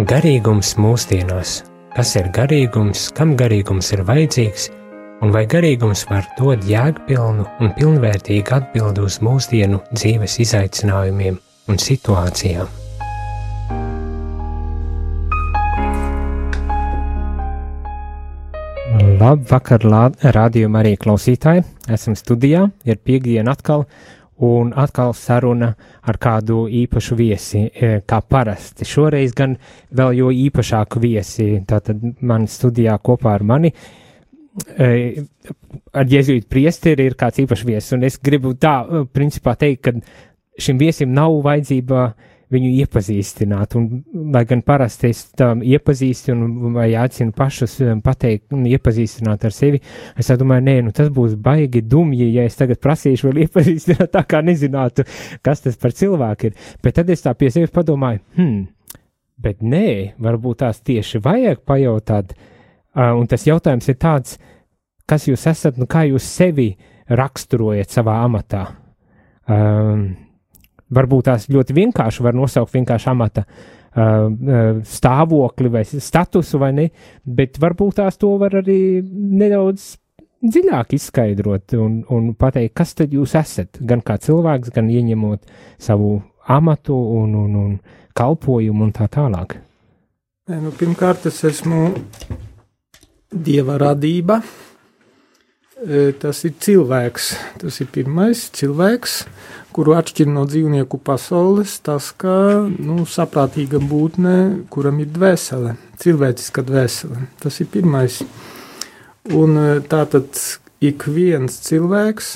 Garīgums mūsdienās. Kas ir garīgums, kam garīgums ir vajadzīgs, un vai garīgums var dot jēgpilnu un pilnvērtīgu atbildi uz mūsdienu dzīves izaicinājumiem un situācijām? Labvakar, rādījumā arī klausītāji. Esam studijā, ir piekdiena atkal, un atkal saruna ar kādu īpašu viesi, e, kā parasti. Šoreiz gan vēl jo īpašāku viesi, tātad man studijā kopā ar mani. E, ar jēzuītu priesteri ir kāds īpašs viesis, un es gribu tā, e, principā teikt, ka šim viesim nav vajadzība uh, viņu iepazīstināt. Un, lai gan parasti es tam iepazīstinu vai aicinu pašus um, pateikt un iepazīstināt ar sevi, es domāju, nē, nu tas būs baigi dumji, ja es tagad prasīšu vēl iepazīstināt tā kā nezinātu, kas tas par cilvēku ir. Bet tad es tā pie sevis padomāju, hmm, bet nē, varbūt tās tieši vajag pajautāt. Uh, un tas jautājums ir tāds, kas jūs esat, nu kā jūs sevi raksturojat savā amatā. Um, varbūt tās ļoti vienkārši var nosaukt vienkārši amata uh, stāvokli vai statusu vai ne, bet varbūt tās to var arī nedaudz dziļāk izskaidrot un, un pateikt, kas tad jūs esat, gan kā cilvēks, gan ieņemot savu amatu un, un, un kalpojumu un tā tālāk. Nē, nu, pirmkārt, es esmu dieva radība. Tas ir cilvēks. Tas ir pirmais cilvēks, kuru atšķir no dzīvnieku pasaules, tas, ka nu, saprātīga būtne, kuram ir dvēsele, cilvēciska dvēsele. Tas ir pirmais. Un tātad ik viens cilvēks,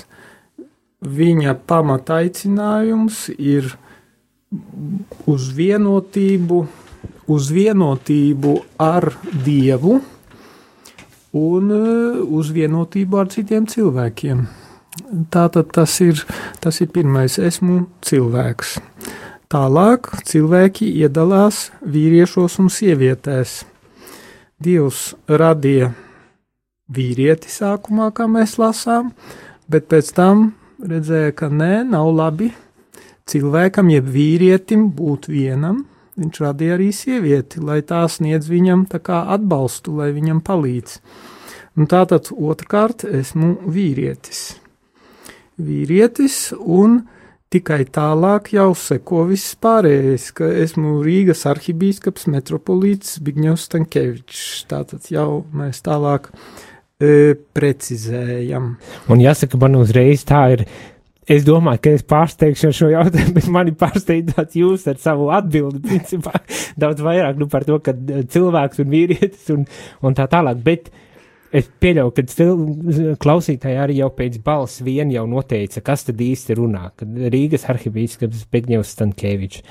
viņa pamataicinājums ir uz vienotību, uz vienotību ar Dievu un e, uz vienotību ar citiem cilvēkiem. Tātad tas ir, tas ir pirmais, esmu cilvēks. Tālāk cilvēki iedalās vīriešos un sievietēs. Dievs radīja vīrieti sākumā, kā mēs lasām, bet pēc tam redzēja, ka nē, nav labi cilvēkam, jeb vīrietim būt vienam. Viņš radīja arī sievieti, lai tā sniedz viņam tā kā atbalstu, lai viņam palīdz. Un tātad otrkārt esmu vīrietis vīrietis, un tikai tālāk jau seko viss pārējais, ka esmu Rīgas arhibīskaps metropolīts Bigņevs Stankevičs. Tātad jau mēs tālāk e, precizējam. Un jāsaka, man uzreiz tā ir. Es domāju, ka es pārsteigšu šo jautājumu, bet mani pārsteidzāt jūs ar savu atbildi, principā, daudz vairāk nu, par to, ka cilvēks un vīrietis un, un tā tālāk. Bet Es pieļauju, ka klausītāji arī jau pēc balss vien jau noteica, kas tad īsti runā, kad Rīgas arhibīskaps Begņevs Stankēvičs.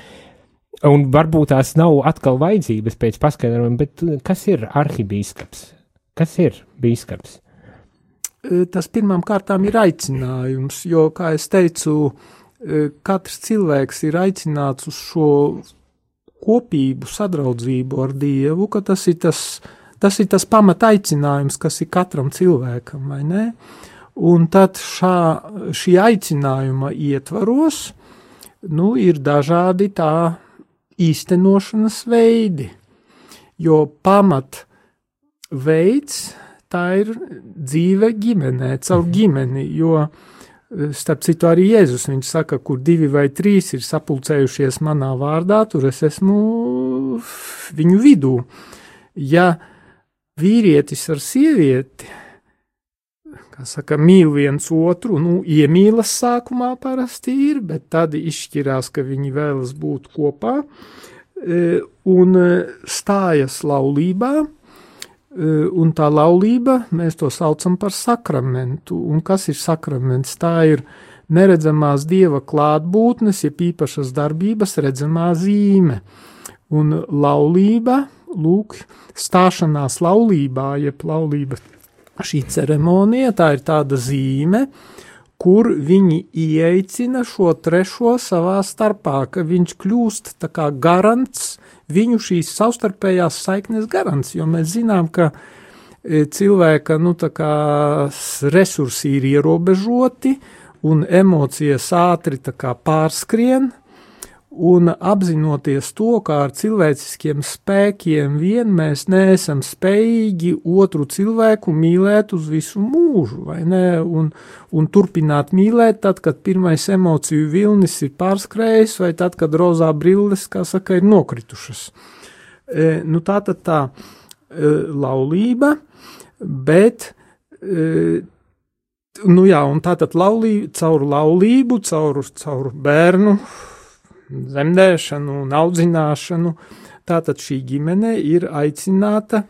Un varbūt tās nav atkal vajadzības pēc paskaidrojuma, bet kas ir arhibīskaps? Kas ir bīskaps? E, tas pirmām kārtām ir aicinājums, jo, kā es teicu, e, katrs cilvēks ir aicināts uz šo kopību, sadraudzību ar Dievu, ka tas ir tas, Tas ir tas pamataicinājums, kas ir katram cilvēkam, vai ne? Un tad šā, šī aicinājuma ietvaros, nu, ir dažādi tā īstenošanas veidi, jo pamat veids tā ir dzīve ģimenē, caur mhm. ģimeni, jo starp citu arī Jēzus, viņš saka, kur divi vai trīs ir sapulcējušies manā vārdā, tur es esmu viņu vidū. Ja vīrietis ar sievieti, kā saka, mīl viens otru, nu, iemīlas sākumā parasti ir, bet tad izšķirās, ka viņi vēlas būt kopā e, un e, stājas laulībā. E, un tā laulība, mēs to saucam par sakramentu. Un kas ir sakraments? Tā ir neredzamās dieva klātbūtnes, jeb īpašas darbības redzamā zīme. Un laulība lūk, stāšanās laulībā, jeb laulība šī ceremonija, tā ir tāda zīme, kur viņi ieicina šo trešo savā starpā, ka viņš kļūst tā kā garants, viņu šīs savstarpējās saiknes garants, jo mēs zinām, ka e, cilvēka, nu, resursi ir ierobežoti un emocijas ātri pārskrien, un apzinoties to, kā ar cilvēciskiem spēkiem vien mēs neesam spējīgi otru cilvēku mīlēt uz visu mūžu, vai ne, un, un turpināt mīlēt tad, kad pirmais emociju vilnis ir pārskrējis, vai tad, kad rozā brilles, kā saka, ir nokritušas. E, nu tā tad tā e, laulība, bet, e, nu jā, un tā tad laulība, caur laulību, caur, caur bērnu, zemdēšanu un audzināšanu. Tātad šī ģimene ir aicināta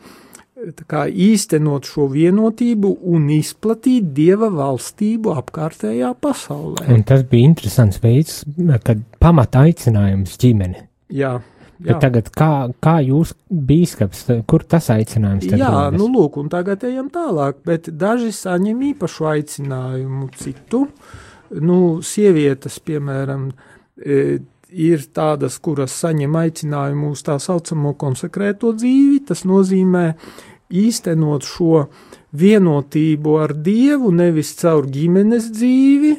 kā, īstenot šo vienotību un izplatīt dieva valstību apkārtējā pasaulē. Un tas bija interesants veids, kad pamata aicinājums ģimene. Jā. Jā. Bet tagad, kā, kā jūs, bīskaps, kur tas aicinājums ir? Jā, rodas? nu lūk, un tagad ejam tālāk, bet daži saņem īpašu aicinājumu citu. Nu, sievietes, piemēram, e, ir tādas, kuras saņem aicinājumu uz tā saucamo konsekrēto dzīvi. Tas nozīmē īstenot šo vienotību ar Dievu nevis caur ģimenes dzīvi,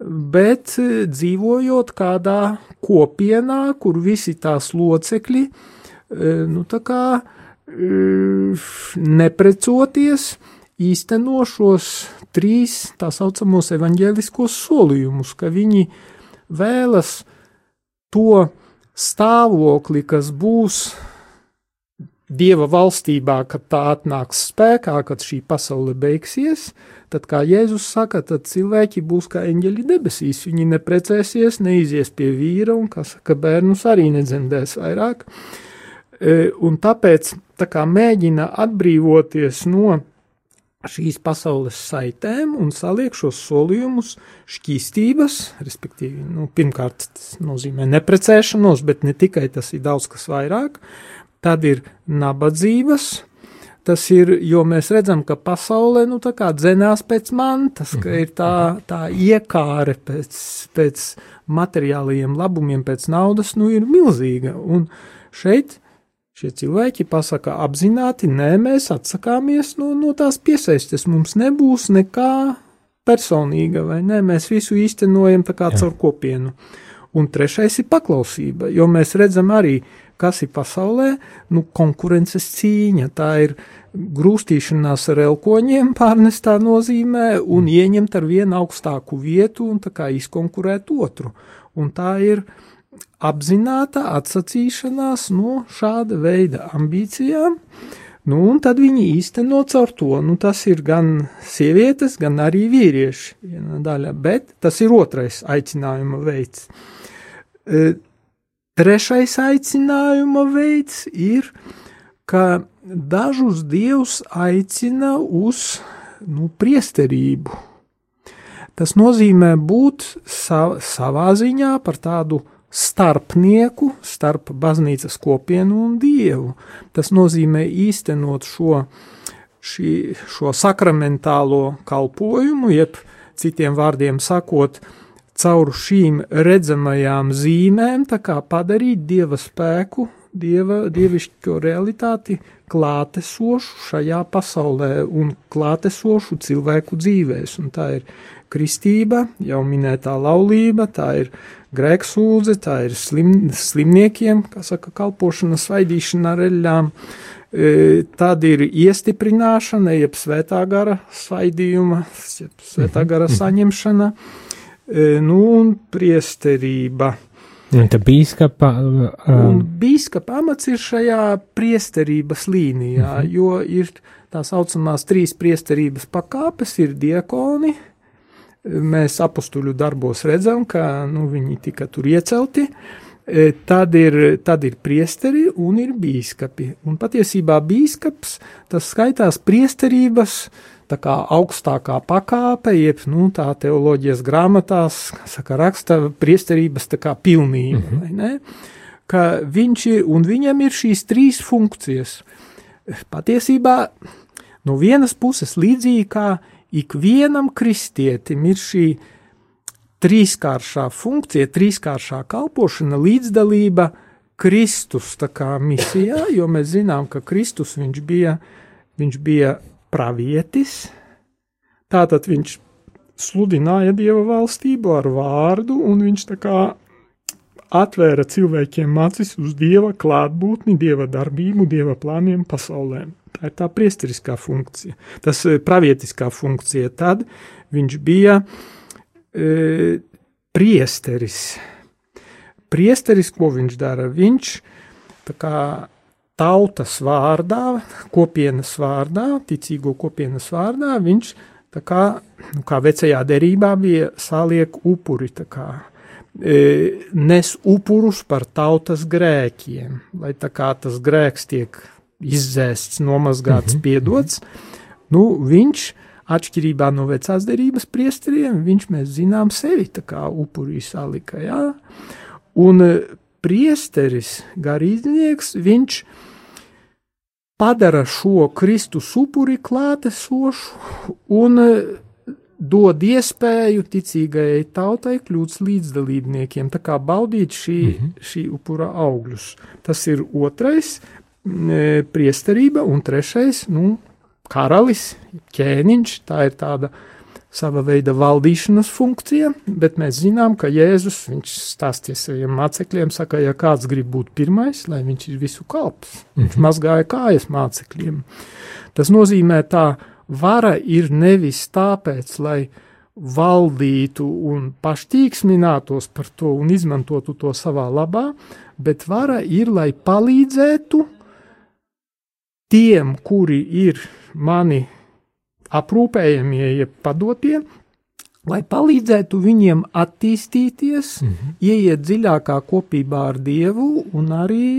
bet dzīvojot kādā kopienā, kur visi tās locekļi, e, nu tā kā e, neprecoties, īsteno šos trīs tā saucamos evaņģēliskos solījumus, ka viņi vēlas to stāvokli, kas būs Dieva valstībā, kad tā atnāks spēkā, kad šī pasaule beigsies, tad, kā Jēzus saka, tad cilvēki būs kā eņģeļi debesīs. Viņi neprecēsies, neizies pie vīra, un, kā saka, bērnus arī nedzemdēs vairāk. E, un tāpēc tā kā mēģina atbrīvoties no šīs pasaules saitēm un saliek šos solījumus šķīstības, respektīvi, nu, pirmkārt, tas nozīmē neprecēšanos, bet ne tikai tas ir daudz kas vairāk, tad ir nabadzības, tas ir, jo mēs redzam, ka pasaulē, nu, tā kā dzenās pēc mantas, ka ir tā, tā iekāre pēc, pēc materiālajiem labumiem, pēc naudas, nu, ir milzīga, un šeit Šie cilvēki pasaka apzināti, nē, mēs atsakāmies no, no tās piesaistes, mums nebūs nekā personīga, vai ne, mēs visu īstenojam tā kā Jā. caur kopienu. Un trešais ir paklausība, jo mēs redzam arī, kas ir pasaulē, nu, konkurences cīņa, tā ir grūstīšanās ar elkoņiem pārnestā nozīmē un mm. ieņemt ar vienu augstāku vietu un tā kā izkonkurēt otru. Un tā ir uh, apzināta atsacīšanās no šāda veida ambīcijām, nu, un tad viņi īsteno caur to. Nu, tas ir gan sievietes, gan arī vīrieši daļa, bet tas ir otrais aicinājuma veids. E, trešais aicinājuma veids ir, ka dažus dievs aicina uz nu, priesterību. Tas nozīmē būt sa savā ziņā par tādu starpnieku starp baznīcas kopienu un dievu. Tas nozīmē īstenot šo, šī, šo sakramentālo kalpojumu, jeb citiem vārdiem sakot, caur šīm redzamajām zīmēm, padarīt dieva spēku, dieva, dievišķo realitāti klātesošu šajā pasaulē un klātesošu cilvēku dzīvēs. Un tā ir kristība, jau minētā laulība, tā ir grēksūdze, tā ir slim, slimniekiem, kā saka, kalpošana, svaidīšana ar eļļām, e, tad ir iestiprināšana, jeb svētā gara svaidījuma, jeb svētā gara mhm. saņemšana, e, nu un priesterība. Un tā bīskapa. Um... Un bīskapa amats ir šajā priesterības līnijā, uh mhm. -huh. jo ir tā saucamās trīs priesterības pakāpes, ir diakoni, mēs apstuļu darbos redzam, ka nu, viņi tika tur iecelti. E, tad ir, tad ir priesteri un ir bīskapi. Un patiesībā bīskaps tas skaitās priesterības kā augstākā pakāpe, jeb nu, tā teoloģijas grāmatās, saka, raksta priesterības pilnība, mm -hmm. Ka viņš ir, un viņam ir šīs trīs funkcijas. Patiesībā no vienas puses līdzīgi kā ikvienam kristietim ir šī trīskāršā funkcija, trīskāršā kalpošana, līdzdalība Kristus misijā, jo mēs zinām, ka Kristus viņš bija, viņš bija pravietis, tātad viņš sludināja Dieva valstību ar vārdu, un viņš tā kā atvēra cilvēkiem acis uz dieva klātbūtni, dieva darbību, dieva plāniem pasaulē. Tā ir tā priesteriskā funkcija, tas e, pravietiskā funkcija. Tad viņš bija e, priesteris. Priesteris, ko viņš dara? Viņš kā tautas vārdā, kopienas vārdā, ticīgo kopienas vārdā, viņš kā, nu, kā vecajā derībā bija saliek upuri, kā e, nes upurus par tautas grēkiem, lai kā tas grēks tiek izdzēsts, nomazgāts, -hmm. piedots. Nu, viņš, atšķirībā no vecās derības priesteriem, viņš, mēs zinām, sevi tā kā upurī salika, jā. Un e, priesteris, garīdznieks, viņš padara šo Kristus upuri klātesošu un e, dod iespēju ticīgajai tautai kļūt līdzdalībniekiem, tā kā baudīt šī, mm -hmm. šī upura augļus. Tas ir otrais priesterība, un trešais, nu, karalis, ķēniņš, tā ir tāda sava veida valdīšanas funkcija, bet mēs zinām, ka Jēzus, stāstīja saviem mācekļiem, saka, ja kāds grib būt pirmais, lai viņš ir visu kalps, viņš mhm. mazgāja kājas mācekļiem. Tas nozīmē tā, vara ir nevis tāpēc, lai valdītu un paštīksminātos par to un izmantotu to savā labā, bet vara ir, lai palīdzētu tiem, kuri ir mani aprūpējamie, jeb padotie, lai palīdzētu viņiem attīstīties, mm -hmm. ieiet dziļākā kopībā ar Dievu un arī,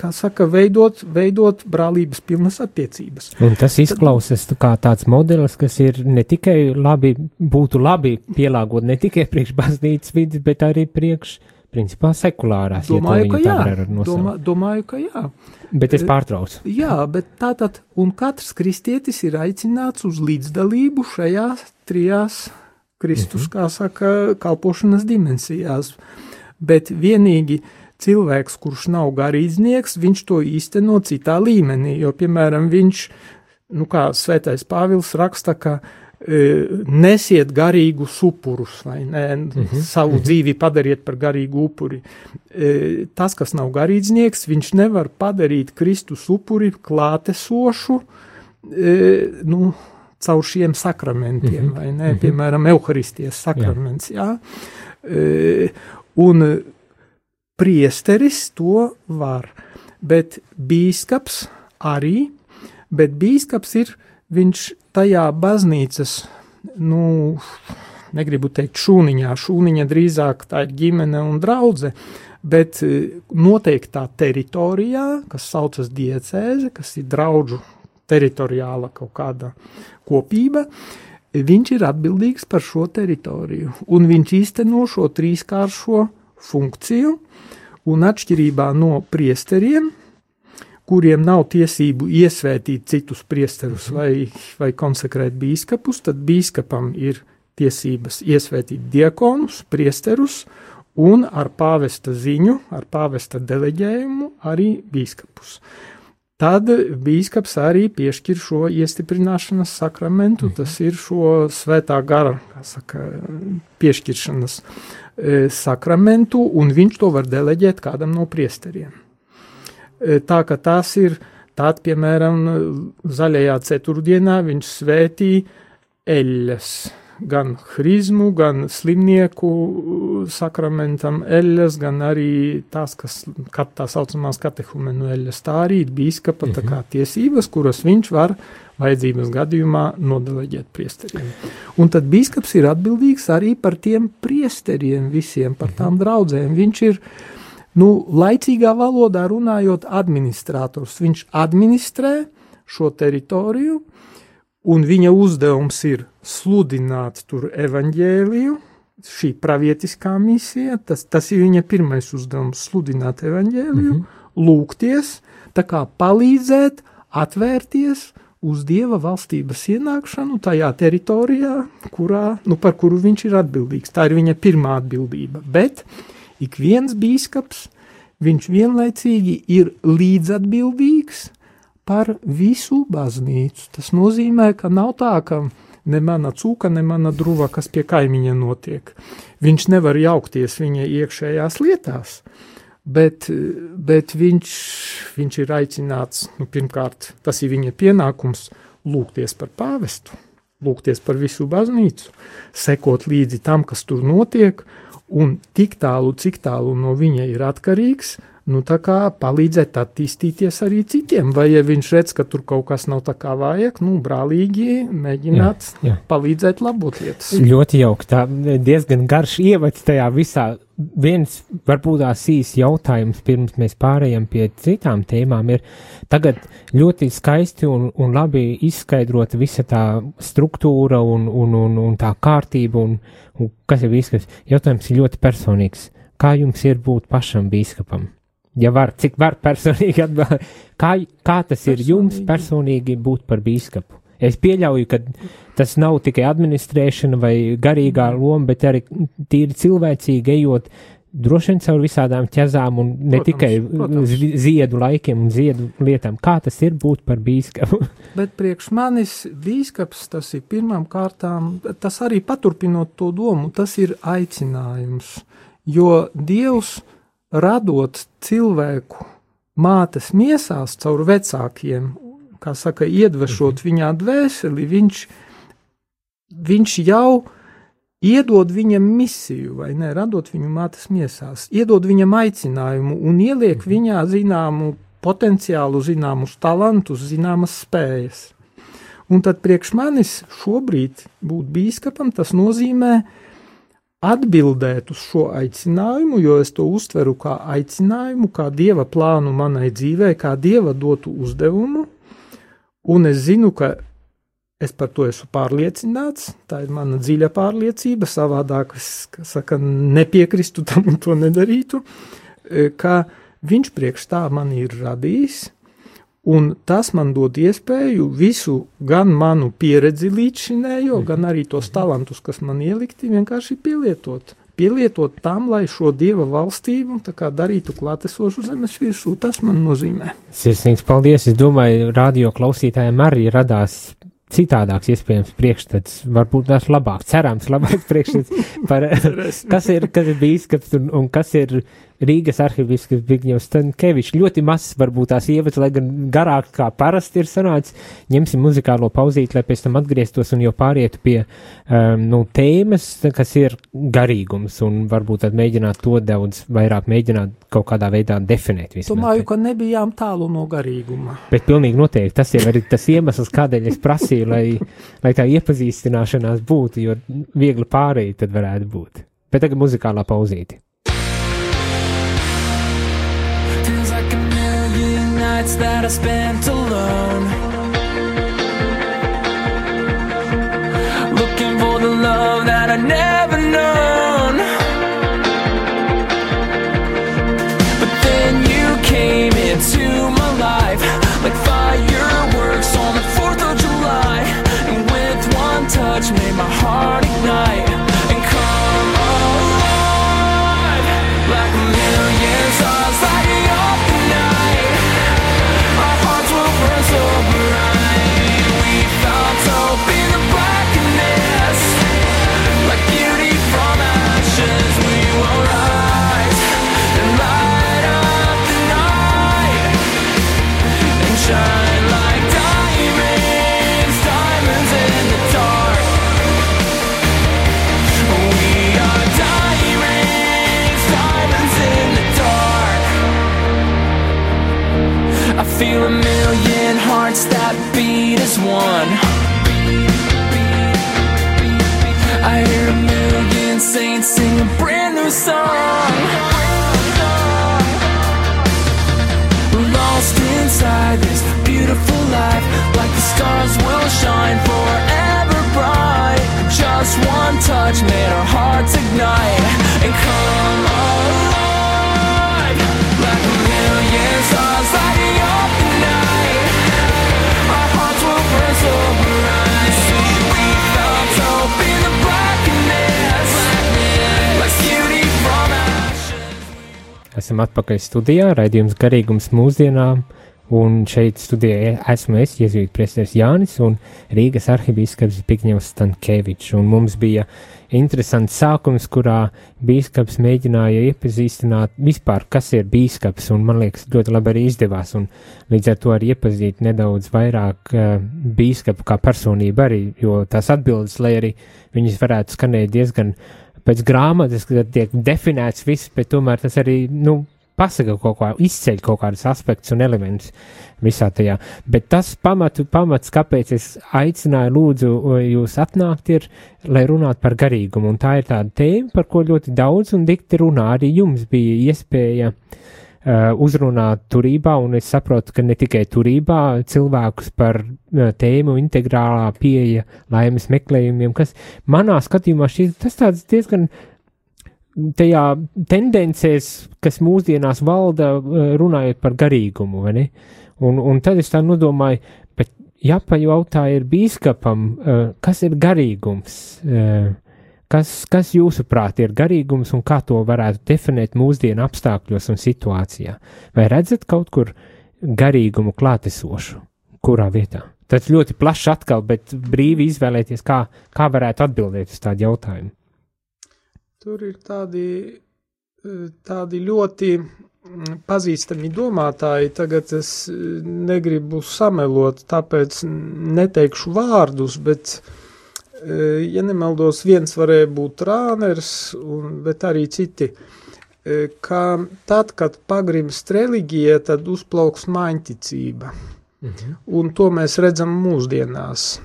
kā saka, veidot, veidot brālības pilnas attiecības. Un tas izklausās kā tāds modelis, kas ir ne tikai labi, būtu labi pielāgot ne tikai priekš baznīcas vidas, bet arī priekš principā sekulārās. Domāju, ja ka jā. Domā, domāju, ka jā. Bet es pārtraucu. Jā, bet tātad, un katrs kristietis ir aicināts uz līdzdalību šajās trijās Kristus, -hmm. kā saka, kalpošanas dimensijās. Bet vienīgi cilvēks, kurš nav garīdznieks, viņš to īsteno citā līmenī, jo, piemēram, viņš, nu kā svētais Pāvils raksta, ka E, nesiet garīgus upurus, vai ne, mm -hmm. savu -hmm. dzīvi padariet par garīgu upuri. E, tas, kas nav garīdznieks, viņš nevar padarīt Kristus upuri klātesošu, e, nu, caur šiem sakramentiem, mm -hmm. vai ne, mhm. piemēram, Euharistijas sakraments, jā. jā. Un priesteris to var, bet bīskaps arī, bet bīskaps ir, viņš tajā baznīcas, nu, negribu teikt šūniņā, šūniņa drīzāk tā ir ģimene un draudze, bet e, noteiktā teritorijā, kas saucas diecēze, kas ir draudžu teritoriāla kaut kāda kopība, viņš ir atbildīgs par šo teritoriju, un viņš īsteno šo trīskāršo funkciju, un atšķirībā no priesteriem, kuriem nav tiesību iesvētīt citus priesterus mhm. vai, vai konsekrēt bīskapus, tad bīskapam ir tiesības iesvētīt diekonus, priesterus un ar pāvesta ziņu, ar pāvesta deleģējumu arī bīskapus. Tad bīskaps arī piešķir šo iestiprināšanas sakramentu, mhm. tas ir šo svētā gara, saka, piešķiršanas e, sakramentu, un viņš to var deleģēt kādam no priesteriem. E, tā ka tas ir, tād, piemēram, zaļajā ceturtdienā viņš svētī eļas, gan hrizmu, gan slimnieku sakramentam eļas, gan arī tās, kas, kat, tā saucamās katehumenu eļas, tā arī ir bīskapa -hmm. tā kā mhm. tiesības, kuras viņš var vajadzības gadījumā nodeleģēt priesteriem. Un tad bīskaps ir atbildīgs arī par tiem priesteriem visiem, par tām draudzēm. Viņš ir, uh, Nu, laicīgā valodā runājot, administrators. Viņš administrē šo teritoriju, un viņa uzdevums ir sludināt tur evaņģēliju, šī pravietiskā misija, tas, tas ir viņa pirmais uzdevums - sludināt evaņģēliju, mm -hmm. lūgties, tā kā palīdzēt, atvērties uz Dieva valstības ienākšanu tajā teritorijā, kurā, nu, par kuru viņš ir atbildīgs. Tā ir viņa pirmā atbildība. Bet ik viens bīskaps, viņš vienlaicīgi ir līdzatbildīgs par visu baznīcu. Tas nozīmē, ka nav tā, ka ne mana cūka, ne mana druva, kas pie kaimiņa notiek. Viņš nevar jaukties viņa iekšējās lietās, bet, bet viņš, viņš ir aicināts, nu, pirmkārt, tas ir viņa pienākums, lūgties par pāvestu, lūgties par visu baznīcu, sekot līdzi tam, kas tur notiek, un tik tālu, cik tālu no viņa ir atkarīgs, nu, palīdzēt attīstīties arī citiem. Vai ja viņš redz, ka tur kaut kas nav tā kā vajag, nu, brālīgi mēģināt jā, jā. palīdzēt labot lietas. Ļoti jauki, tā diezgan garš ievads tajā visā. Viens varbūt tās īsts jautājums, pirms mēs pārējām pie citām tēmām, ir tagad ļoti skaisti un, un labi izskaidrota visa tā struktūra un, un, un, un tā kārtība un, un kas ir bīskaps. Jautājums ir ļoti personīgs. Kā jums ir būt pašam bīskapam? ja var, cik var personīgi atbildēt, kā, kā tas personīgi. ir jums personīgi būt par bīskapu? Es pieļauju, ka tas nav tikai administrēšana vai garīgā loma, bet arī tīri cilvēcīgi ejot droši vien caur visādām ķezām un ne protams, tikai protams. ziedu laikiem un ziedu lietām. Kā tas ir būt par bīskapu? bet priekš manis bīskaps tas ir pirmām kārtām, tas arī paturpinot to domu, tas ir aicinājums, jo Dievs radot cilvēku mātes miesās caur vecākiem, kā saka, iedvešot mhm. viņā dvēseli, viņš, viņš jau iedod viņam misiju, vai ne, radot viņu mātes miesās, iedod viņam aicinājumu un ieliek mhm. viņā zināmu potenciālu, zināmus talantus, zināmas spējas. Un tad priekš manis šobrīd būt bīskapam, tas nozīmē atbildēt uz šo aicinājumu, jo es to uztveru kā aicinājumu, kā dieva plānu manai dzīvē, kā dieva dotu uzdevumu, un es zinu, ka es par to esmu pārliecināts, tā ir mana dziļa pārliecība, savādāk es, saka, nepiekristu tam un to nedarītu, ka viņš priekš tā man ir radījis, Un tas man dod iespēju visu, gan manu pieredzi līdzšinējo, mhm. gan arī tos talantus, kas man ielikti, vienkārši pielietot. Pielietot tam, lai šo dieva valstību darītu klātesošu zemes virsū. Tas man nozīmē. Sirsnīgs paldies! Es domāju, radio klausītājiem arī radās citādāks iespējams priekšstats, varbūt tās labāk, cerams, labāks priekšstats par kas ir, kas ir bīskaps un, un kas ir Rīgas arhibīskaps Bigņevs Stankevičs. Ļoti mazs varbūt tās ievads, lai gan garāk kā parasti ir sanācis. Ņemsim muzikālo pauzīti, lai pēc tam atgrieztos un jau pārietu pie um, nu, tēmas, kas ir garīgums un varbūt tad mēģināt to daudz vairāk mēģināt kaut kādā veidā definēt. Vismaz. Domāju, ka nebijām tālu no garīguma. Bet pilnīgi noteikti tas jau ir tas iemesls, kādēļ es prasīju, lai, lai tā iepazīstināšanās būtu, jo viegli pārējai tad varētu būt. Bet tagad muzikālā pauzīte. Nights that I spent alone. Feel a million hearts that beat as one. I hear a million saints sing a brand new song. Lost inside this beautiful life, like the stars will shine forever bright. Just one touch made our hearts ignite and come alive like a million stars Esam atpakaļ studijā, raidījums garīgums mūsdienām, Un šeit studijā esmu es, Jēzus Priesteris Jānis un Rīgas arhibīskaps Zbigņevs Stankēvičs. Un mums bija interesants sākums, kurā bīskaps mēģināja iepazīstināt vispār, kas ir bīskaps, un man liekas, ļoti labi arī izdevās, un līdz ar to arī iepazīt nedaudz vairāk uh, bīskapu kā personību arī, jo tās atbildes, lai arī viņas varētu skanēt diezgan pēc grāmatas, kad tiek definēts viss, bet tomēr tas arī, nu, pasaka kaut ko, izceļ kaut kādus aspektus un elementus visā tajā. Bet tas pamatu, pamats, kāpēc es aicināju, lūdzu, jūs atnākt, ir, lai runātu par garīgumu. Un tā ir tāda tēma, par ko ļoti daudz un dikti runā. Arī jums bija iespēja uh, uzrunāt turībā, un es saprotu, ka ne tikai turībā cilvēkus par uh, tēmu integrālā pieeja laimes meklējumiem, kas manā skatījumā šī, tas tāds diezgan tajā tendencēs, kas mūsdienās valda, eh, runājot par garīgumu, vai ne? Un, un tad es tā nodomāju, bet jāpajautā ir bīskapam, eh, kas ir garīgums, eh, kas, kas jūsuprāt ir garīgums un kā to varētu definēt mūsdienu apstākļos un situācijā? Vai redzat kaut kur garīgumu klātesošu? Kurā vietā? Tas ļoti plašs atkal, bet brīvi izvēlēties, kā, kā varētu atbildēt uz tādu jautājumu. Tur ir tādi, e, tādi ļoti mm, pazīstami domātāji. Tagad es e, negribu samelot, tāpēc neteikšu vārdus, bet, e, ja nemaldos, viens varēja būt Rāners, un, bet arī citi, ka tad, kad pagrimst reliģija, tad uzplauks māņticība. Mhm. Un to mēs redzam mūsdienās.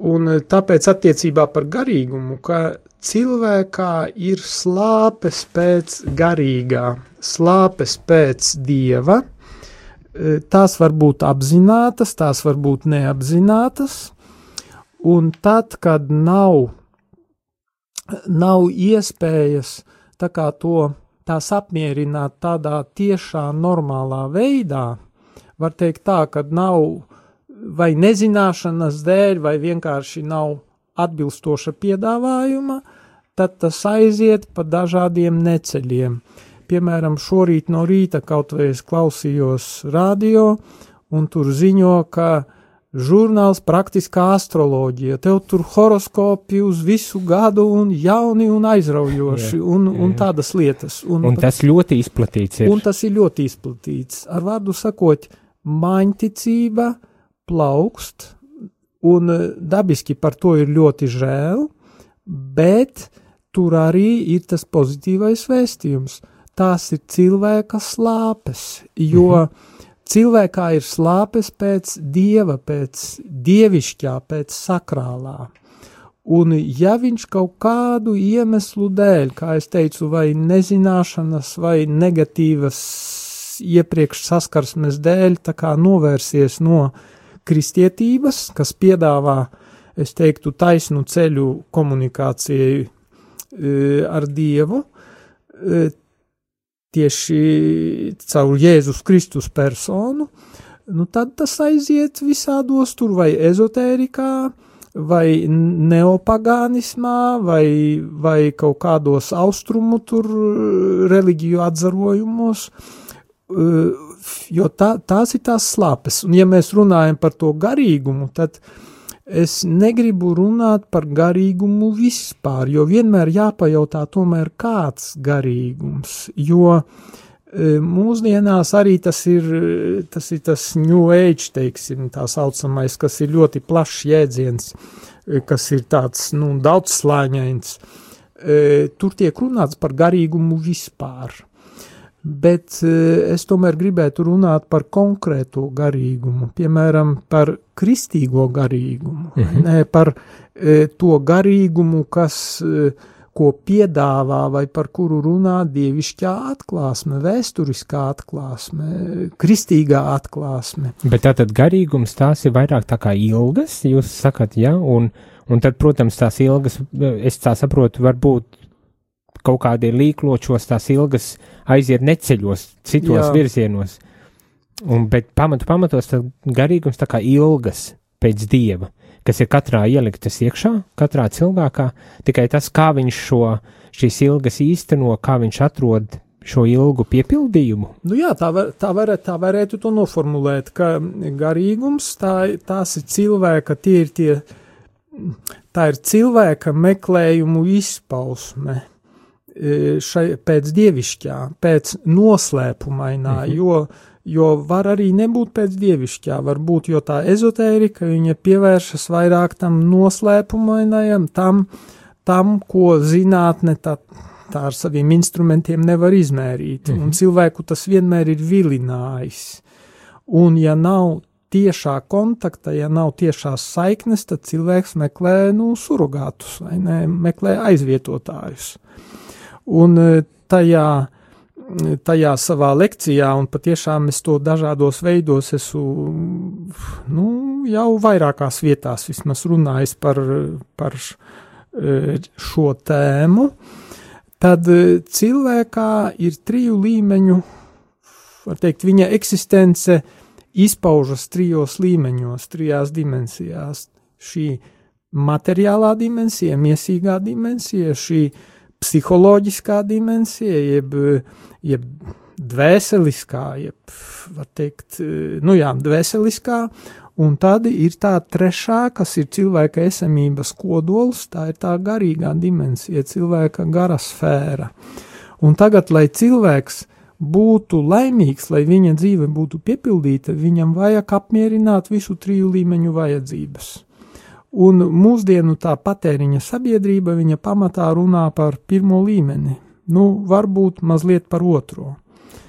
Un tāpēc attiecībā par garīgumu, ka cilvēkā ir slāpes pēc garīgā, slāpes pēc dieva. Tās var būt apzinātas, tās var būt neapzinātas, un tad, kad nav, nav iespējas tā kā to tās apmierināt tādā tiešā normālā veidā, var teikt tā, ka nav vai nezināšanas dēļ, vai vienkārši nav atbilstoša piedāvājuma, tad tas aiziet pa dažādiem neceļiem. Piemēram, šorīt no rīta kaut vai es klausījos radio, un tur ziņo, ka žurnāls praktiskā astroloģija, tev tur horoskopi uz visu gadu un jauni un aizraujoši jā, un, un jā. tādas lietas. Un, un tas ļoti izplatīts ir. Un tas ir ļoti izplatīts. Ar vārdu sakot, maņticība plaukst, un eh, dabiski par to ir ļoti žēl, bet tur arī ir tas pozitīvais vēstījums. Tās ir cilvēka slāpes, jo mhm. Cilvēkā ir slāpes pēc dieva, pēc dievišķā, pēc sakrālā. Un ja viņš kaut kādu iemeslu dēļ, kā es teicu, vai nezināšanas, vai negatīvas iepriekš saskarsmes dēļ, tā kā novērsies no kristietības, kas piedāvā, es teiktu, taisnu ceļu komunikācijai e, ar Dievu, e, tieši caur Jēzus Kristus personu, nu tad tas aiziet visādos tur vai ezotērikā, vai neopagānismā, vai, vai kaut kādos austrumu tur reliģiju atzarojumos, jo tā, tās ir tās slāpes. Un ja mēs runājam par to garīgumu, tad es negribu runāt par garīgumu vispār, jo vienmēr jāpajautā tomēr kāds garīgums, jo e, mūsdienās arī tas ir, tas ir tas New Age, teiksim, tā saucamais, kas ir ļoti plašs jēdziens, e, kas ir tāds, nu, daudzslāņains. E, tur tiek runāts par garīgumu vispār bet eh, es tomēr gribētu runāt par konkrēto garīgumu, piemēram, par kristīgo garīgumu, -hmm. ne par e, to garīgumu, kas, e, ko piedāvā vai par kuru runā dievišķā atklāsme, vēsturiskā atklāsme, kristīgā atklāsme. Bet tātad garīgums tās ir vairāk tā kā ilgas, jūs sakat, ja, un, un tad, protams, tās ilgas, es tā saprotu, varbūt kaut kādi līkločos tās ilgas aiziet neceļos, citos Jā. virzienos. Un, bet pamatu pamatos garīgums tā kā ilgas pēc dieva, kas ir katrā ieliktas iekšā, katrā cilvēkā, tikai tas, kā viņš šo, šīs ilgas īsteno, kā viņš atrod šo ilgu piepildījumu? Nu jā, tā, var, tā, var, tā varētu to noformulēt, ka garīgums tā, tās ir cilvēka, tie ir tie, tā ir cilvēka meklējumu izpausme šai, pēc dievišķā, pēc noslēpumainā, mhm. jo, jo var arī nebūt pēc dievišķā, varbūt, jo tā ezotērika, viņa pievēršas vairāk tam noslēpumainajam, tam, tam, ko zinātne tā tā ar saviem instrumentiem nevar izmērīt, -hmm. un mhm. cilvēku tas vienmēr ir vilinājis. Un ja nav tiešā kontakta, ja nav tiešās saiknes, tad cilvēks meklē, nu, surrogātus vai ne, meklē aizvietotājus. Un e, tajā, tajā savā lekcijā, un patiešām es to dažādos veidos esmu, nu, jau vairākās vietās vismaz runājis par, par e, šo tēmu, uh, tad e, cilvēkā ir triju līmeņu, var teikt, viņa eksistence izpaužas trijos līmeņos, trijās dimensijās. Šī materiālā dimensija, miesīgā dimensija, šī psiholoģiskā dimensija, jeb, jeb dvēseliskā, jeb, var teikt, nu jā, dvēseliskā, Un tad ir tā trešā, kas ir cilvēka esamības kodols, tā ir tā garīgā dimensija, cilvēka gara sfēra. Un tagad, lai cilvēks būtu laimīgs, lai viņa dzīve būtu piepildīta, viņam vajag apmierināt visu triju līmeņu vajadzības. Un mūsdienu tā patēriņa sabiedrība viņa pamatā runā par pirmo līmeni, nu, varbūt mazliet par otro.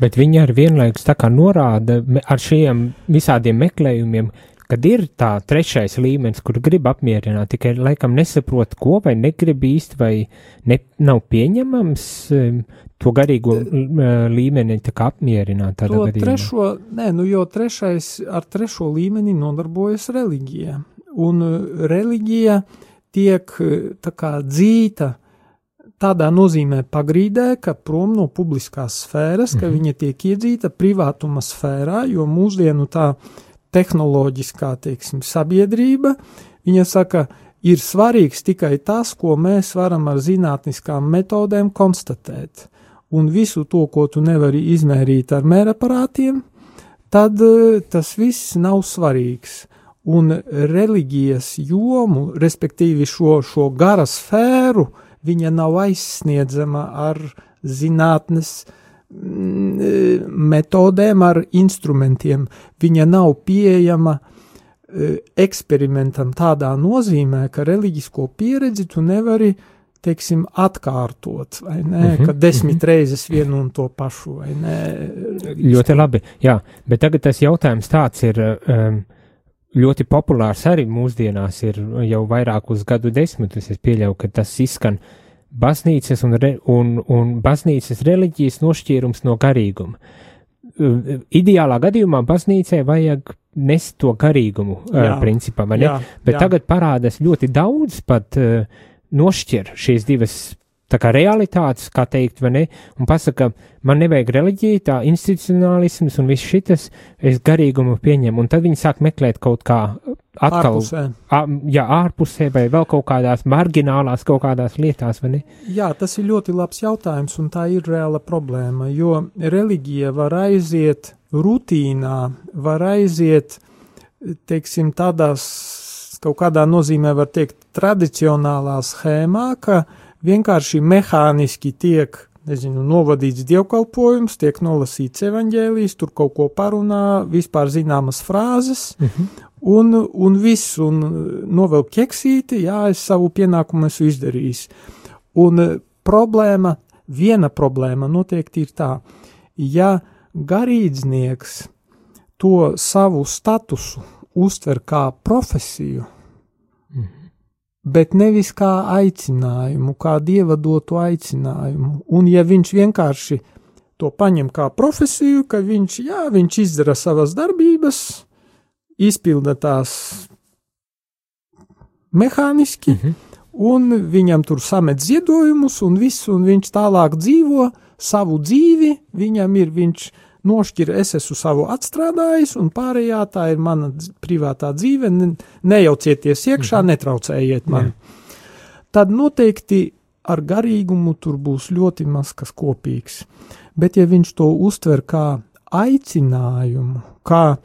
Bet viņi ar vienlaikus tā kā norāda ar šiem visādiem meklējumiem, kad ir tā trešais līmenis, kur grib apmierināt, tikai laikam nesaprot, ko vai negrib īsti, vai ne, nav pieņemams to garīgo līmeni tā kā apmierināt. To gadījumā. trešo, nē, nu jo trešais, ar trešo līmeni nodarbojas reliģija, un e, reliģija tiek e, tā kā dzīta tādā nozīmē pagrīdē, ka prom no publiskās sfēras, ka -hmm. viņa tiek iedzīta privātuma sfērā, jo mūsdienu tā tehnoloģiskā teiksim, sabiedrība, viņa saka, ir svarīgs tikai tas, ko mēs varam ar zinātniskām metodēm konstatēt. Un visu to, ko tu nevari izmērīt ar mēraparātiem, tad eh, tas viss nav svarīgs. Un reliģijas jomu, respektīvi šo, šo gara sfēru, viņa nav aizsniedzama ar zinātnes Mm, metodēm, ar instrumentiem. Viņa nav pieejama e, eksperimentam tādā nozīmē, ka reliģisko pieredzi tu nevari, teiksim, atkārtot, vai ne, uh -huh, ka desmit uh -huh. reizes vienu un to pašu, vai ne. Ļoti labi, jā, bet tagad tas jautājums tāds ir, um, ļoti populārs arī mūsdienās ir jau vairākus gadu desmitus, es pieļauju, ka tas izskan baznīcas un, re, un, un baznīcas reliģijas nošķīrums no garīguma. Ideālā gadījumā baznīcai vajag nest to garīgumu, jā, principā, vai ne? Jā, Bet jā. tagad parādās ļoti daudz pat nošķir šīs divas tā kā realitātes, kā teikt, vai ne, un pasaka, man nevajag reliģija, tā institucionālisms un viss šitas, es garīgumu pieņemu, un tad viņi sāk meklēt kaut kā atkal, ārpusē. A, jā, ārpusē vai vēl kaut kādās marginālās kaut kādās lietās, vai ne? Jā, tas ir ļoti labs jautājums, un tā ir reāla problēma, jo reliģija var aiziet rutīnā, var aiziet, teiksim, tādās, kaut kādā nozīmē var teikt, tradicionālā schēmā, ka uh, vienkārši mehāniski tiek, nezinu, novadīts dievkalpojums, tiek nolasīts evaņģēlijs, tur kaut ko parunā, vispār zināmas frāzes, uh mhm. -huh. un, un viss, un novelk ķeksīti, jā, es savu pienākumu esmu izdarījis. Un e, problēma, viena problēma noteikti ir tā, ja garīdznieks to savu statusu uztver kā profesiju, bet nevis kā aicinājumu, kā dieva dotu aicinājumu. Un ja viņš vienkārši to paņem kā profesiju, ka viņš, jā, viņš izdara savas darbības, izpilda tās mehāniski, mm -hmm. un viņam tur samet ziedojumus, un viss, un viņš tālāk dzīvo savu dzīvi, viņam ir, viņš nošķir, es esmu savu atstrādājis, un pārējā tā ir mana privātā dzīve, ne, nejaucieties iekšā, mhm. netraucējiet man. Jā. Tad noteikti ar garīgumu tur būs ļoti maz kas kopīgs. bet ja viņš to uztver kā aicinājumu, kā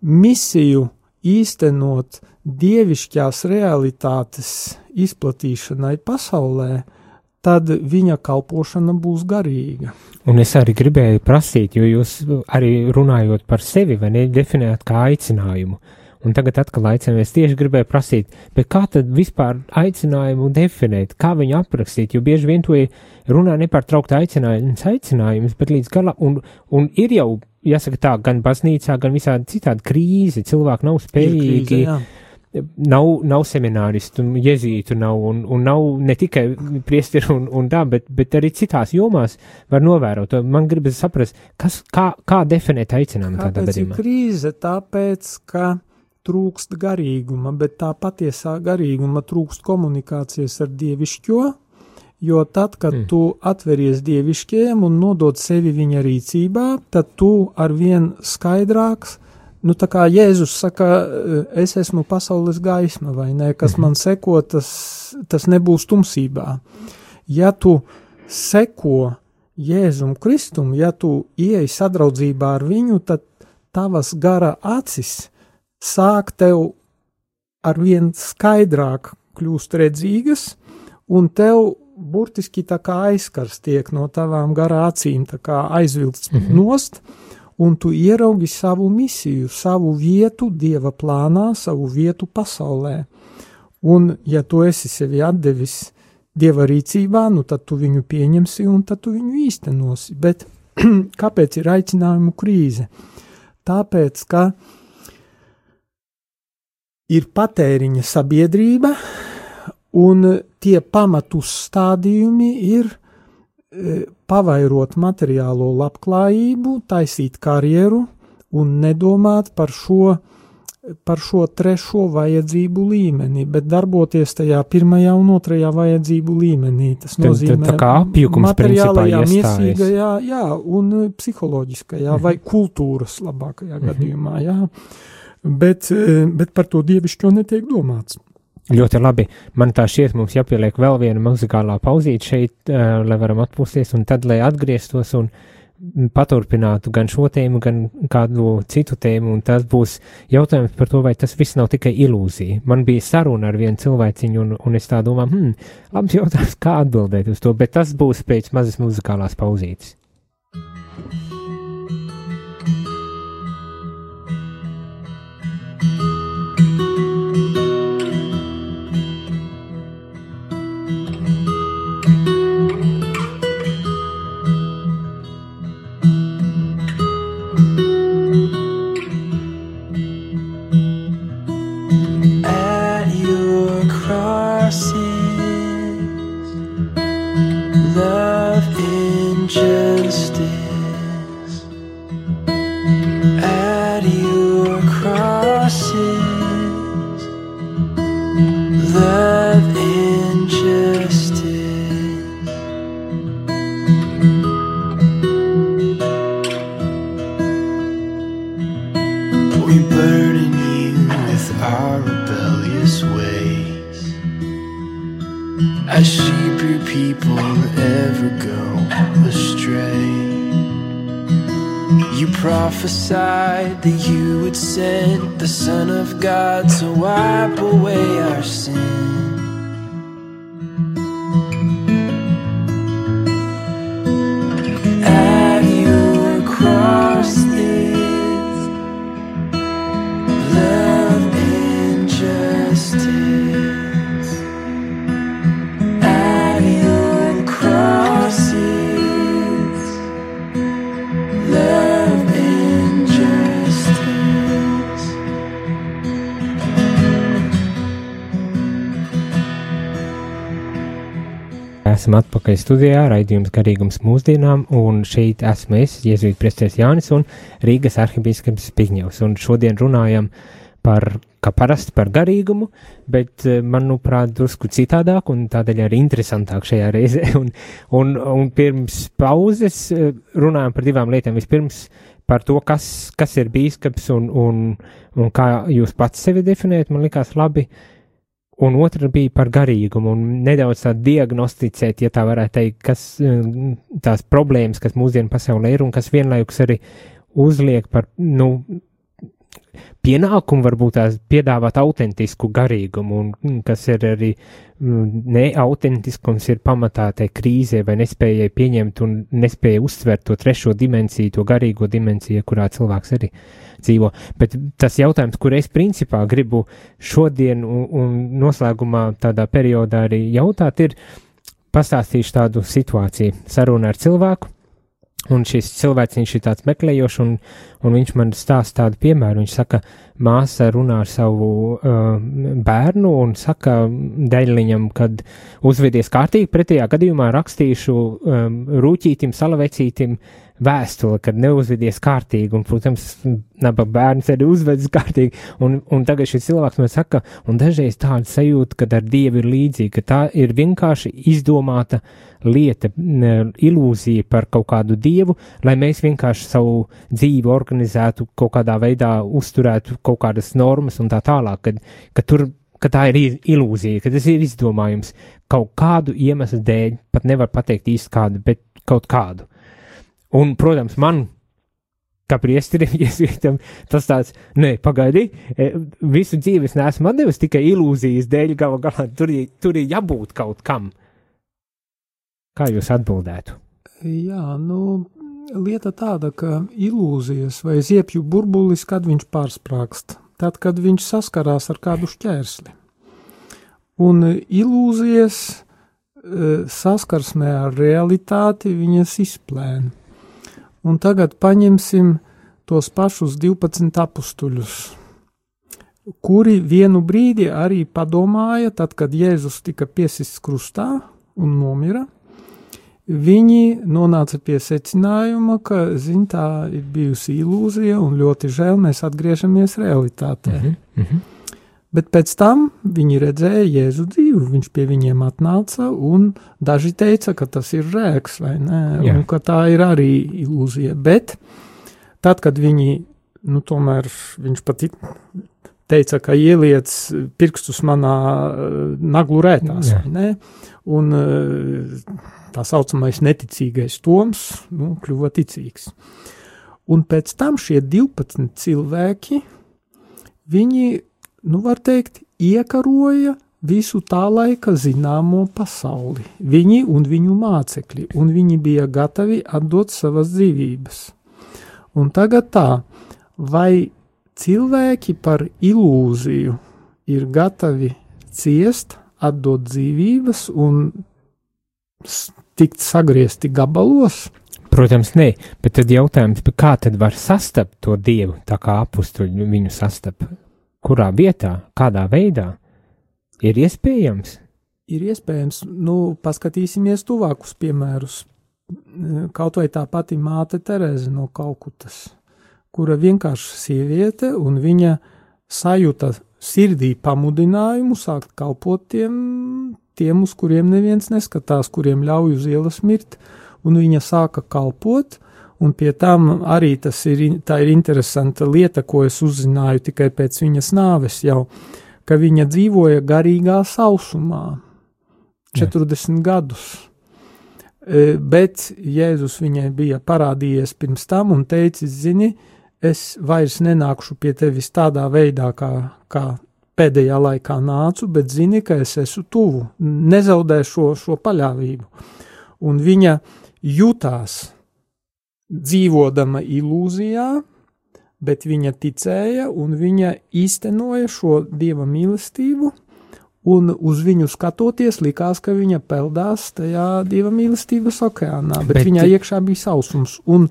misiju īstenot dievišķās realitātes izplatīšanai pasaulē, tad viņa kalpošana būs garīga. Un es arī gribēju prasīt, jo jūs arī runājot par sevi, vai ne, definējat kā aicinājumu. Un tagad atkal aicinamies tieši gribēju prasīt, bet kā tad vispār aicinājumu definēt, kā viņu aprakstīt, jo bieži vien to runā nepārtraukti aicinājums, aicinājums, bet līdz galam, un, un ir jau, jāsaka tā, gan baznīcā, gan visādi citādi krīze, cilvēki nav spējīgi. Ir krīze, nav, nav semināristu, jezītu nav, un, un nav ne tikai priesteri un, un tā, bet, bet arī citās jomās var novērot. Man gribas saprast, kas, kā, kā definēt aicinājumu tādā gadījumā. Krīze tāpēc, ka trūkst garīguma, bet tā patiesā garīguma trūkst komunikācijas ar dievišķo, jo tad, kad mm. tu atveries dievišķiem un nodod sevi viņa rīcībā, tad tu arvien skaidrāks, Nu, tā kā Jēzus saka, es esmu pasaules gaisma, vai ne, kas man seko, tas, tas nebūs tumsībā. Ja tu seko Jēzum Kristum, ja tu ieej sadraudzībā ar viņu, tad tavas gara acis sāk tev ar vien skaidrāk kļūst redzīgas, un tev burtiski tā kā aizskars tiek no tavām garā acīm, tā kā aizvilts mm -hmm. nost, un tu ieraugi savu misiju, savu vietu Dieva plānā, savu vietu pasaulē. Un, ja tu esi sevi atdevis Dieva rīcībā, nu tad tu viņu pieņemsi un tad tu viņu īstenosi. Bet kāpēc ir aicinājumu krīze? Tāpēc, ka ir patēriņa sabiedrība, un tie pamatu stādījumi ir pavairot materiālo labklājību, taisīt karjeru un nedomāt par šo, par šo trešo vajadzību līmeni, bet darboties tajā pirmajā un otrajā vajadzību līmenī. Tas tad, nozīmē, tā kā apjukums materiālajā, miesīgajā, jā, un psiholoģiskajā vai kultūras labākajā mhm. gadījumā, jā. Bet, e, bet par to dievišķo netiek domāts. Ļoti labi. Man tā šķiet, mums jāpieliek vēl viena muzikālā pauzīte šeit, uh, lai varam atpūsties, un tad, lai atgrieztos un paturpinātu gan šo tēmu, gan kādu citu tēmu, un tas būs jautājums par to, vai tas viss nav tikai ilūzija. Man bija saruna ar vienu cilvēciņu, un, un es tā domāju, hmm, labs jautājums, kā atbildēt uz to, bet tas būs pēc mazas muzikālās pauzītes. Atpakaļ studijā, raidījums garīgums mūsdienām, un šeit esmu es, Jēzus Priestēs Jānis un Rīgas arhibīskaps Pigņevs, un šodien runājam par, kā parasti, par garīgumu, bet, eh, manuprāt, drusku citādāk un tādēļ arī interesantāk šajā reizē, un, un, un pirms pauzes eh, runājam par divām lietām. Vispirms par to, kas, kas ir bīskaps un, un, un kā jūs pats sevi definējat, man likās labi, un otra bija par garīgumu, un nedaudz tā diagnosticēt, ja tā varētu teikt, kas tās problēmas, kas mūsdienu pasaulē ir, un kas vienlaikus arī uzliek par, nu, pienākumu varbūt tās piedāvāt autentisku garīgumu, un mm, kas ir arī mm, neautentiskums ir pamatā tai krīzē vai nespējai pieņemt un nespēja uztvert to trešo dimensiju, to garīgo dimensiju, kurā cilvēks arī dzīvo. Bet tas jautājums, kur es principā gribu šodien un, un noslēgumā tādā periodā arī jautāt, ir pastāstīšu tādu situāciju, sarunu ar cilvēku, Un šis cilvēks ir tāds meklējošs, un, un viņš man stāsta tādu piemēru. Viņš saka, māsa runā ar savu uh, bērnu un saka dēļiņam, kad uzvedies kārtīgi, pretējā gadījumā rakstīšu um, rūķītim, salavecītim vēstuli, kad neuzvedies kārtīgi, un, protams, naba bērns arī uzvedas kārtīgi, un, un tagad šis cilvēks man saka, un dažreiz tāda sajūta, ka ar Dievu ir līdzīga, ka tā ir vienkārši izdomāta lieta, ilūzija par kaut kādu Dievu, lai mēs vienkārši savu dzīvi organizētu, kaut kādā veidā uzturētu kaut kādas normas un tā tālāk, kad, ka tur ka tā ir ilūzija, ka tas ir izdomājums kaut kādu iemeslu dēļ, pat nevar pateikt īsti kādu, bet kaut kādu. Un, protams, man, kā priesterim, iesvietam, tas tāds, nē, pagaidi, e, visu dzīvi es neesmu devis tikai ilūzijas dēļ, galu galā tur, tur ir jābūt kaut kam. Kā jūs atbildētu? Jā, nu, lieta tāda, ka ilūzijas vai ziepju burbulis, kad viņš pārsprāgst, tad, kad viņš saskarās ar kādu šķērsli. Un ilūzijas e, saskarsmē ar realitāti viņas izplēna. Un tagad paņemsim tos pašus 12 apstuļus, kuri vienu brīdi arī padomāja, tad, kad Jēzus tika piesists krustā un nomira. Viņi nonāca pie secinājuma, ka zin, tā ir bijusi ilūzija un ļoti žēl mēs atgriežamies realitātē. Mm -hmm. Bet pēc tam viņi redzēja Jēzu dzīvu, viņš pie viņiem atnāca, un daži teica, ka tas ir rēks, vai ne, Jā. un ka tā ir arī ilūzija. Bet tad, kad viņi, nu, tomēr viņš pat teica, ka ieliec pirkstus manā uh, naglu rētās, vai ne, un uh, tā saucamais neticīgais Toms, nu, kļuva ticīgs. Un pēc tam šie 12 cilvēki, viņi nu, var teikt, iekaroja visu tā laika zināmo pasauli. Viņi un viņu mācekļi, un viņi bija gatavi atdot savas dzīvības. Un tagad tā, vai cilvēki par ilūziju ir gatavi ciest, atdot dzīvības un tikt sagriezti gabalos? Protams, nē, bet tad jautājums, kā tad var sastapt to dievu, tā kā apstuļu viņu sastap? kurā vietā, kādā veidā ir iespējams? Ir iespējams, nu, paskatīsimies tuvākus piemērus. Kaut vai tā pati māte Terēze no Kalkutas, kura vienkārši sieviete, un viņa sajūta sirdī pamudinājumu sākt kalpot tiem, tiem, uz kuriem neviens neskatās, kuriem ļauj uz ielas mirt, un viņa sāka kalpot, Un pie tam arī tas ir, ir interesanta lieta, ko es uzzināju tikai pēc viņas nāves jau, ka viņa dzīvoja garīgā sausumā 40 Jā. gadus. E, bet Jēzus viņai bija parādījies pirms tam un teicis, zini, es vairs nenākšu pie tevis tādā veidā, kā, kā pēdējā laikā nācu, bet zini, ka es esmu tuvu, nezaudē šo, šo paļāvību. Un viņa jutās dzīvodama ilūzijā, bet viņa ticēja un viņa īstenoja šo dieva mīlestību, un uz viņu skatoties, likās, ka viņa peldās tajā dieva mīlestības okeānā, bet, bet viņā iekšā bija sausums, un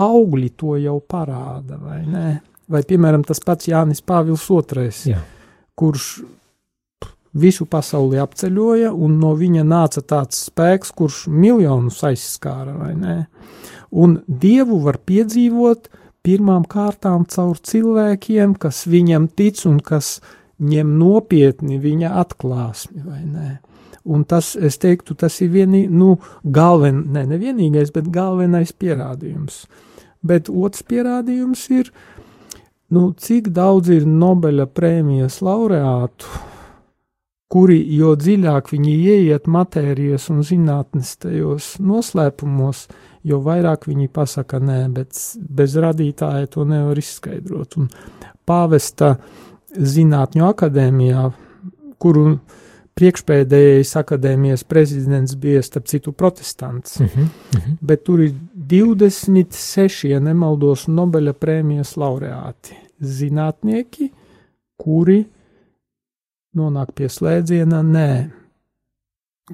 augļi to jau parāda, vai ne? Vai, piemēram, tas pats Jānis Pāvils II, Jā. kurš visu pasauli apceļoja, un no viņa nāca tāds spēks, kurš miljonus aizskāra, vai ne? un dievu var piedzīvot pirmām kārtām caur cilvēkiem, kas viņam tic un kas ņem nopietni viņa atklāsmi, vai ne? Un tas, es teiktu, tas ir vieni, nu, galven, ne, nevienīgais, bet galvenais pierādījums. Bet otrs pierādījums ir, nu, cik daudz ir Nobeļa prēmijas laureātu, kuri jo dziļāk viņi ieiet matērijas un zinātnes tajos noslēpumos, jo vairāk viņi pasaka nē, bet bez radītāja to nevar izskaidrot. Un pāvesta zinātņu akadēmijā, kuru priekšpēdējais akadēmijas prezidents bija, starp citu, protestants, uh -huh, uh -huh. bet tur ir 26, ja nemaldos, Nobeļa prēmijas laureāti - zinātnieki, kuri nonāk pie slēdziena? Nē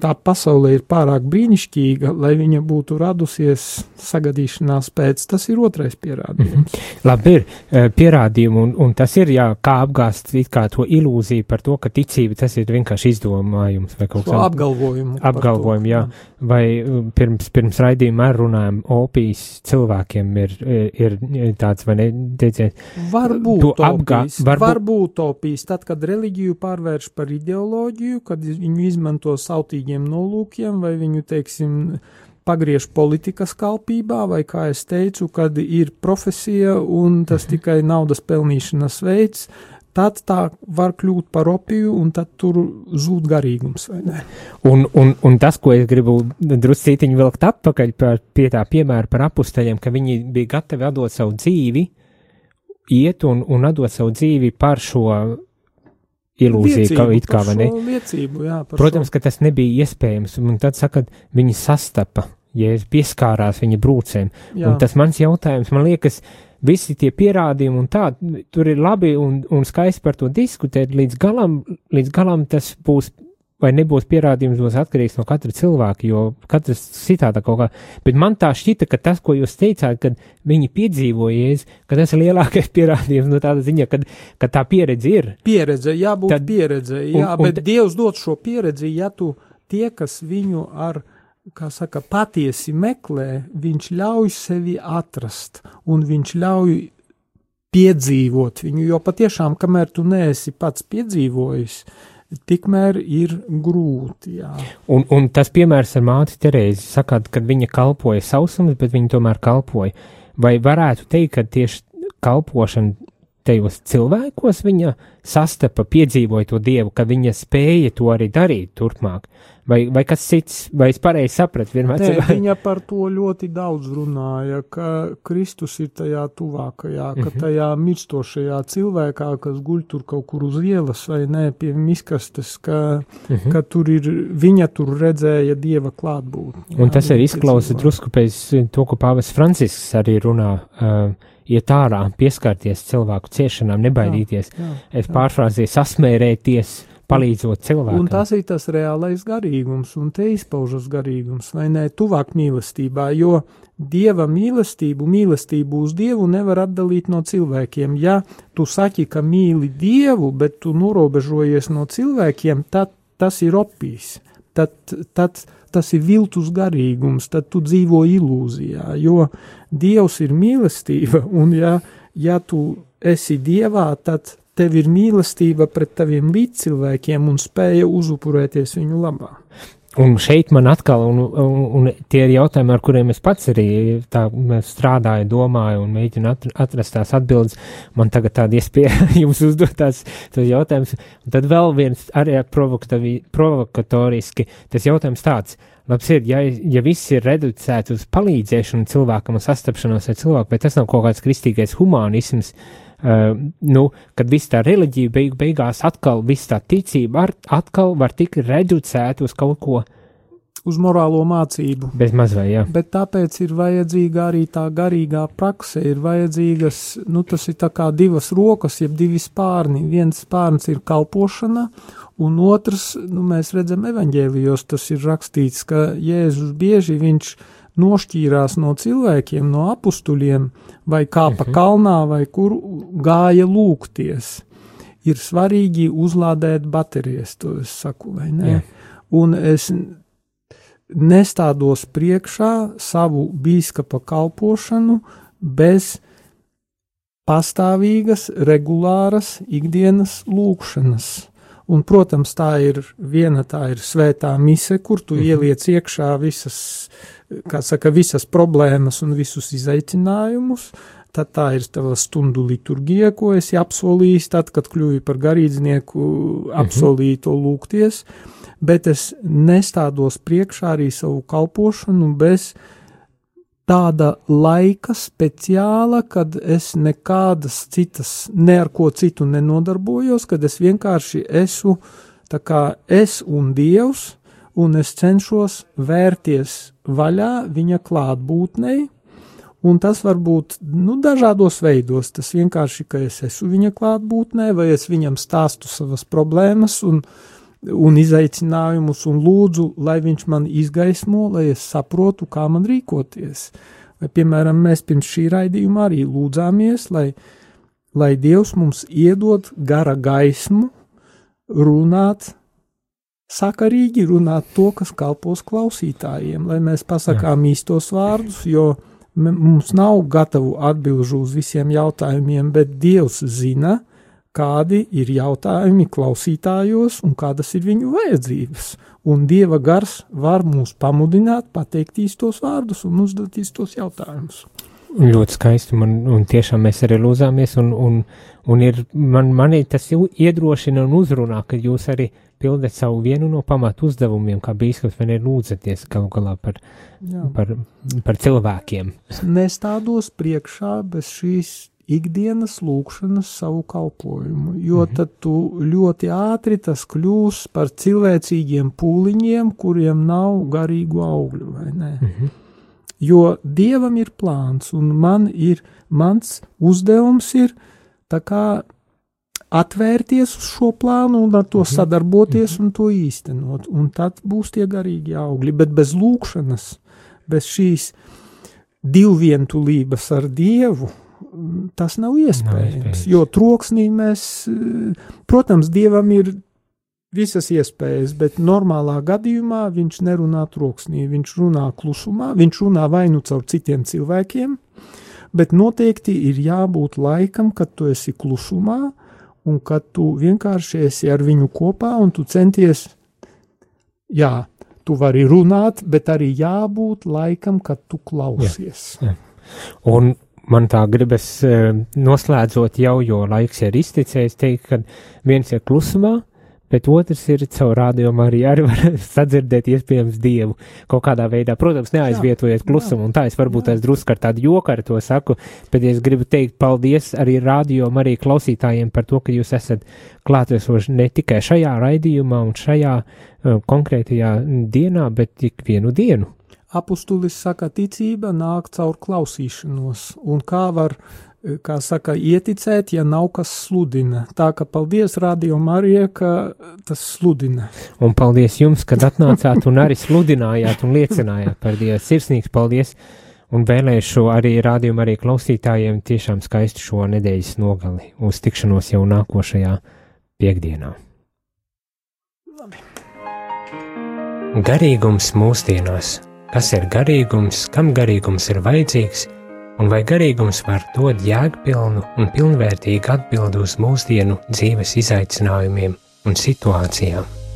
tā pasaule ir pārāk brīnišķīga, lai viņa būtu radusies sagadīšanās pēc. Tas ir otrais pierādījums. Mm -hmm. Labi, ir eh, pierādījumi, un, un tas ir jā, kā apgāst kā to ilūziju par to, ka ticība tas ir vienkārši izdomājums vai kaut kas tāds. Apgalvojumu. Apgalvojumu, jā. Vai um, pirms, pirms raidījuma ar runājām, opijas cilvēkiem ir, ir, ir tāds, vai ne, teiciet, varbūt opijas, varbūt... varbūt opijas, tad, kad reliģiju pārvērš par ideoloģiju, kad viņu izmanto sautīgi labvēlīgiem nolūkiem, vai viņu, teiksim, pagriež politikas kalpībā, vai, kā es teicu, kad ir profesija un tas mhm. tikai naudas pelnīšanas veids, tad tā var kļūt par opiju, un tad tur zūd garīgums. Un, un, un tas, ko es gribu druscītiņu vilkt atpakaļ par, pie tā piemēra par apusteļiem, ka viņi bija gatavi atdot savu dzīvi, iet un, un atdot savu dzīvi par šo ilūzija, liecību, ka it kā vai ne. Liecību, jā, Protams, šo. ka tas nebija iespējams, un tad saka, viņi sastapa, ja es pieskārās viņa brūcēm. Jā. Un tas mans jautājums, man liekas, visi tie pierādījumi un tā, tur ir labi un, un skaisti par to diskutēt, līdz galam, līdz galam tas būs vai nebūs pierādījums, būs atkarīgs no katra cilvēka, jo katrs citādi kaut kā. Bet man tā šķita, ka tas, ko jūs teicāt, kad viņi piedzīvojies, ka tas ir lielākais pierādījums no tāda ziņa, kad, ka tā pieredze ir. Pieredze, jābūt Tad, pieredze, jā, un, un, bet Dievs dod šo pieredzi, ja tu tie, kas viņu ar, kā saka, patiesi meklē, viņš ļauj sevi atrast, un viņš ļauj piedzīvot viņu, jo patiešām, kamēr tu neesi pats piedzīvojis, tikmēr ir grūti. Jā. Un, un tas piemērs ar māti Terēzi, sakāt, kad viņa kalpoja sausums, bet viņa tomēr kalpoja. Vai varētu teikt, ka tieši kalpošana tajos cilvēkos viņa sastapa, piedzīvoja to dievu, ka viņa spēja to arī darīt turpmāk? Vai, vai kas cits, vai es pareizi sapratu? Nē, cilvēku? viņa par to ļoti daudz runāja, ka Kristus ir tajā tuvākajā, ka mhm. tajā mirstošajā cilvēkā, kas guļ tur kaut kur uz ielas vai nē, pie miskastes, ka, mhm. ka tur ir, viņa tur redzēja Dieva klātbūtni. Un tas arī izklausa drusku pēc to, ko Pāvis Francisks arī runā. Uh, iet ārā, pieskarties cilvēku ciešanām, nebaidīties. Jā, jā, es pārfrāzēju, sasmērēties, palīdzot cilvēkam. Un tas ir tas reālais garīgums, un te izpaužas garīgums, vai ne, tuvāk mīlestībā, jo dieva mīlestību, mīlestību uz dievu nevar atdalīt no cilvēkiem. Ja tu saki, ka mīli dievu, bet tu norobežojies no cilvēkiem, tad tas ir opijs. Tad, tad tas ir viltus garīgums, tad tu dzīvo ilūzijā, jo Dievs ir mīlestība, un ja, ja tu esi Dievā, tad tev ir mīlestība pret taviem līdzcilvēkiem un spēja uzupurēties viņu labā. Un šeit man atkal, un, un, un tie ir jautājumi, ar kuriem es pats arī tā strādāju, domāju un mēģinu atrast tās atbildes. Man tagad tāda iespēja jums uzdot tās, tās jautājumus. Un tad vēl viens arī provokatoriski, tas jautājums tāds. Labs ir, ja, ja viss ir reducēts uz palīdzēšanu cilvēkam un sastapšanos ar cilvēku, bet tas nav kaut kāds kristīgais humanisms, uh, Uh, nu, kad viss tā reliģija beig, beigās atkal, viss tā ticība ar, atkal var tik reducēta uz kaut ko. Uz morālo mācību. Bez mazliet, jā. Bet tāpēc ir vajadzīga arī tā garīgā prakse, ir vajadzīgas, nu, tas ir tā kā divas rokas, jeb divi spārni. Viens spārns ir kalpošana, un otrs, nu, mēs redzam evaņģēlijos, tas ir rakstīts, ka Jēzus bieži viņš nošķīrās no cilvēkiem, no apstuļiem, vai kāpa mhm. kalnā, vai kur gāja lūgties. Ir svarīgi uzlādēt baterijas, to es saku, vai ne? Jā. Un es nestādos priekšā savu bīskapa kalpošanu bez pastāvīgas, regulāras ikdienas lūkšanas. Un, protams, tā ir viena, tā ir svētā mise, kur tu -hmm. ieliec iekšā visas, kā saka, visas problēmas un visus izaicinājumus, tad tā ir tava stundu liturgija, ko esi apsolījis, tad, kad kļuvi par garīdznieku, apsolīji to lūgties, bet es nestādos priekšā arī savu kalpošanu bez tāda laika speciāla, kad es nekādas citas, ne ar ko citu nenodarbojos, kad es vienkārši esmu tā kā es un Dievs, un es cenšos vērties vaļā viņa klātbūtnei, un tas var būt nu, dažādos veidos. Tas vienkārši, ka es esmu viņa klātbūtnē, vai es viņam stāstu savas problēmas un, un izaicinājumus, un lūdzu, lai viņš man izgaismo, lai es saprotu, kā man rīkoties. Vai, piemēram, mēs pirms šī raidījuma arī lūdzāmies, lai, lai Dievs mums iedod gara gaismu runāt sakarīgi runāt to, kas kalpos klausītājiem, lai mēs pasakām Jā. īstos vārdus, jo mums nav gatavu atbilžu uz visiem jautājumiem, bet Dievs zina, kādi ir jautājumi klausītājos un kādas ir viņu vajadzības. Un Dieva gars var mūs pamudināt, pateikt īstos vārdus un uzdot īstos jautājumus. Ļoti skaisti, man, un tiešām mēs arī lūzāmies, un, un, un ir, man, manī tas iedrošina un uzrunā, ka jūs arī pildat savu vienu no pamatu uzdevumiem, kā bīskaps, vai ne lūdzaties galu galā par, Jā. par, par cilvēkiem. Es nestādos priekšā bez šīs ikdienas lūkšanas savu kalpojumu, jo -hmm. tad tu ļoti ātri tas kļūs par cilvēcīgiem pūliņiem, kuriem nav garīgu augļu, vai ne? -hmm. Jo Dievam ir plāns, un man ir, mans uzdevums ir tā kā atvērties uz šo plānu un ar to mhm. sadarboties un to īstenot. Un tad būs tie garīgi augļi, bet bez lūkšanas, bez šīs divvientulības ar Dievu, tas nav iespējams. Nav iespējams. Jo troksnī mēs, protams, Dievam ir visas iespējas, bet normālā gadījumā viņš nerunā troksnī, viņš runā klusumā, viņš runā vai nu caur citiem cilvēkiem, bet noteikti ir jābūt laikam, kad tu esi klusumā, un kad tu vienkārši esi ar viņu kopā un tu centies, jā, tu vari runāt, bet arī jābūt laikam, kad tu klausies. Jā, jā. Un man tā gribas eh, noslēdzot jau, jo laiks ir izticējis, teikt, ka viens ir klusumā, bet otrs ir caur rādījumu arī, arī var sadzirdēt iespējams dievu kaut kādā veidā. Protams, neaizvietojiet klusumu, un tā es varbūt es drusku ar tādu joku ar to saku, bet es gribu teikt paldies arī rādījumu, arī klausītājiem par to, ka jūs esat klātesoši ne tikai šajā raidījumā un šajā uh, konkrētajā dienā, bet ik vienu dienu. Apustulis saka, ticība nāk caur klausīšanos, un kā var kā saka, ieticēt, ja nav kas sludina. Tā ka paldies Radio Marijai, ka tas sludina. Un paldies jums, kad atnācāt un arī sludinājāt un liecinājāt par Dievu. Sirsnīgs paldies! Un vēlēšu arī rādījumu arī klausītājiem tiešām skaistu šo nedēļas nogali uz tikšanos jau nākošajā piekdienā. Labi. Garīgums mūsdienās. Kas ir garīgums, kam garīgums ir vajadzīgs? Un vai garīgums var dot jēgpilnu un pilnvērtīgu atbildi uz mūsdienu dzīves izaicinājumiem un situācijām.